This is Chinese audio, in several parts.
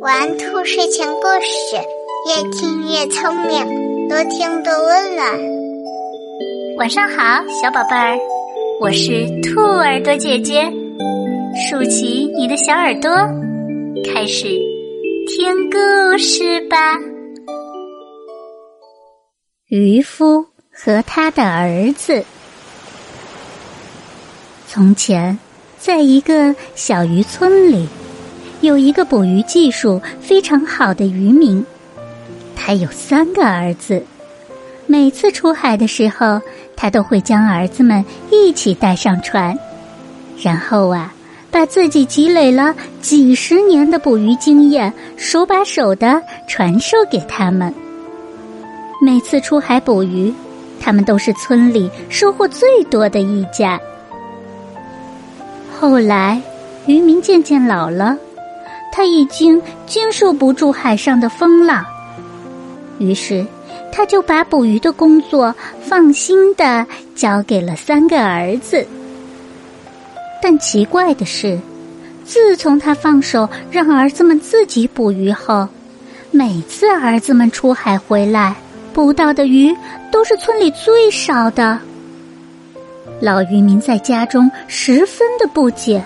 玩兔睡前故事，越听越聪明，多听多温暖。晚上好，小宝贝儿，我是兔耳朵姐姐，竖起你的小耳朵，开始听故事吧。渔夫和他的儿子。从前，在一个小渔村里。有一个捕鱼技术非常好的渔民，他有三个儿子。每次出海的时候，他都会将儿子们一起带上船，然后啊，把自己积累了几十年的捕鱼经验手把手的传授给他们。每次出海捕鱼，他们都是村里收获最多的一家。后来，渔民渐渐老了。他已经经受不住海上的风浪，于是他就把捕鱼的工作放心的交给了三个儿子。但奇怪的是，自从他放手让儿子们自己捕鱼后，每次儿子们出海回来，捕到的鱼都是村里最少的。老渔民在家中十分的不解，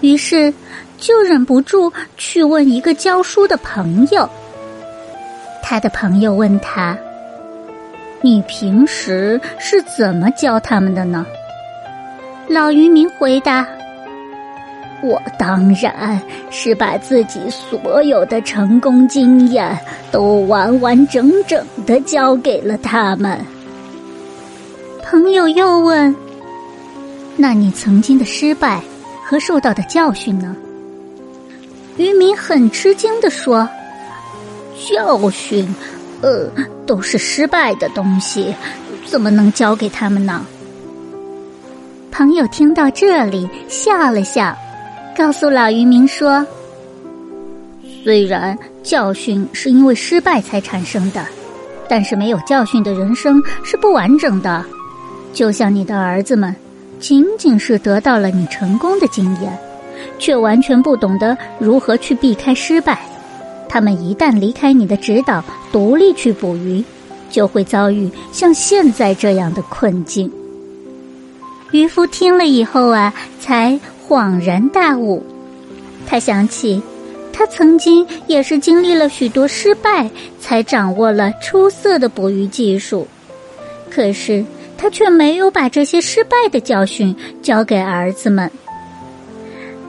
于是。就忍不住去问一个教书的朋友。他的朋友问他：“你平时是怎么教他们的呢？”老渔民回答：“我当然是把自己所有的成功经验都完完整整的教给了他们。”朋友又问：“那你曾经的失败和受到的教训呢？”渔民很吃惊地说：“教训，呃，都是失败的东西，怎么能教给他们呢？”朋友听到这里笑了笑，告诉老渔民说：“虽然教训是因为失败才产生的，但是没有教训的人生是不完整的。就像你的儿子们，仅仅是得到了你成功的经验。”却完全不懂得如何去避开失败，他们一旦离开你的指导，独立去捕鱼，就会遭遇像现在这样的困境。渔夫听了以后啊，才恍然大悟。他想起，他曾经也是经历了许多失败，才掌握了出色的捕鱼技术。可是他却没有把这些失败的教训教给儿子们。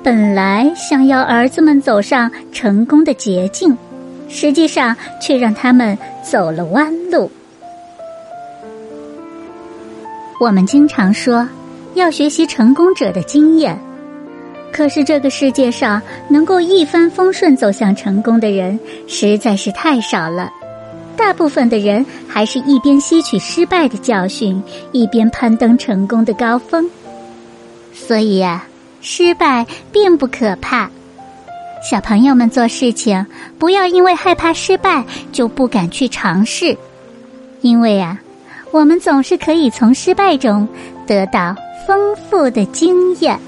本来想要儿子们走上成功的捷径，实际上却让他们走了弯路。我们经常说要学习成功者的经验，可是这个世界上能够一帆风顺走向成功的人实在是太少了。大部分的人还是一边吸取失败的教训，一边攀登成功的高峰。所以呀。失败并不可怕，小朋友们做事情不要因为害怕失败就不敢去尝试，因为啊，我们总是可以从失败中得到丰富的经验。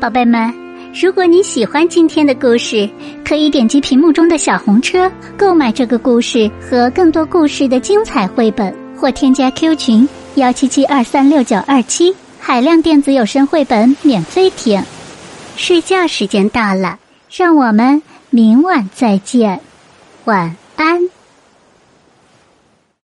宝贝们，如果你喜欢今天的故事，可以点击屏幕中的小红车购买这个故事和更多故事的精彩绘本，或添加 Q 群。幺七七二三六九二七，海量电子有声绘本免费听。睡觉时间到了，让我们明晚再见，晚安。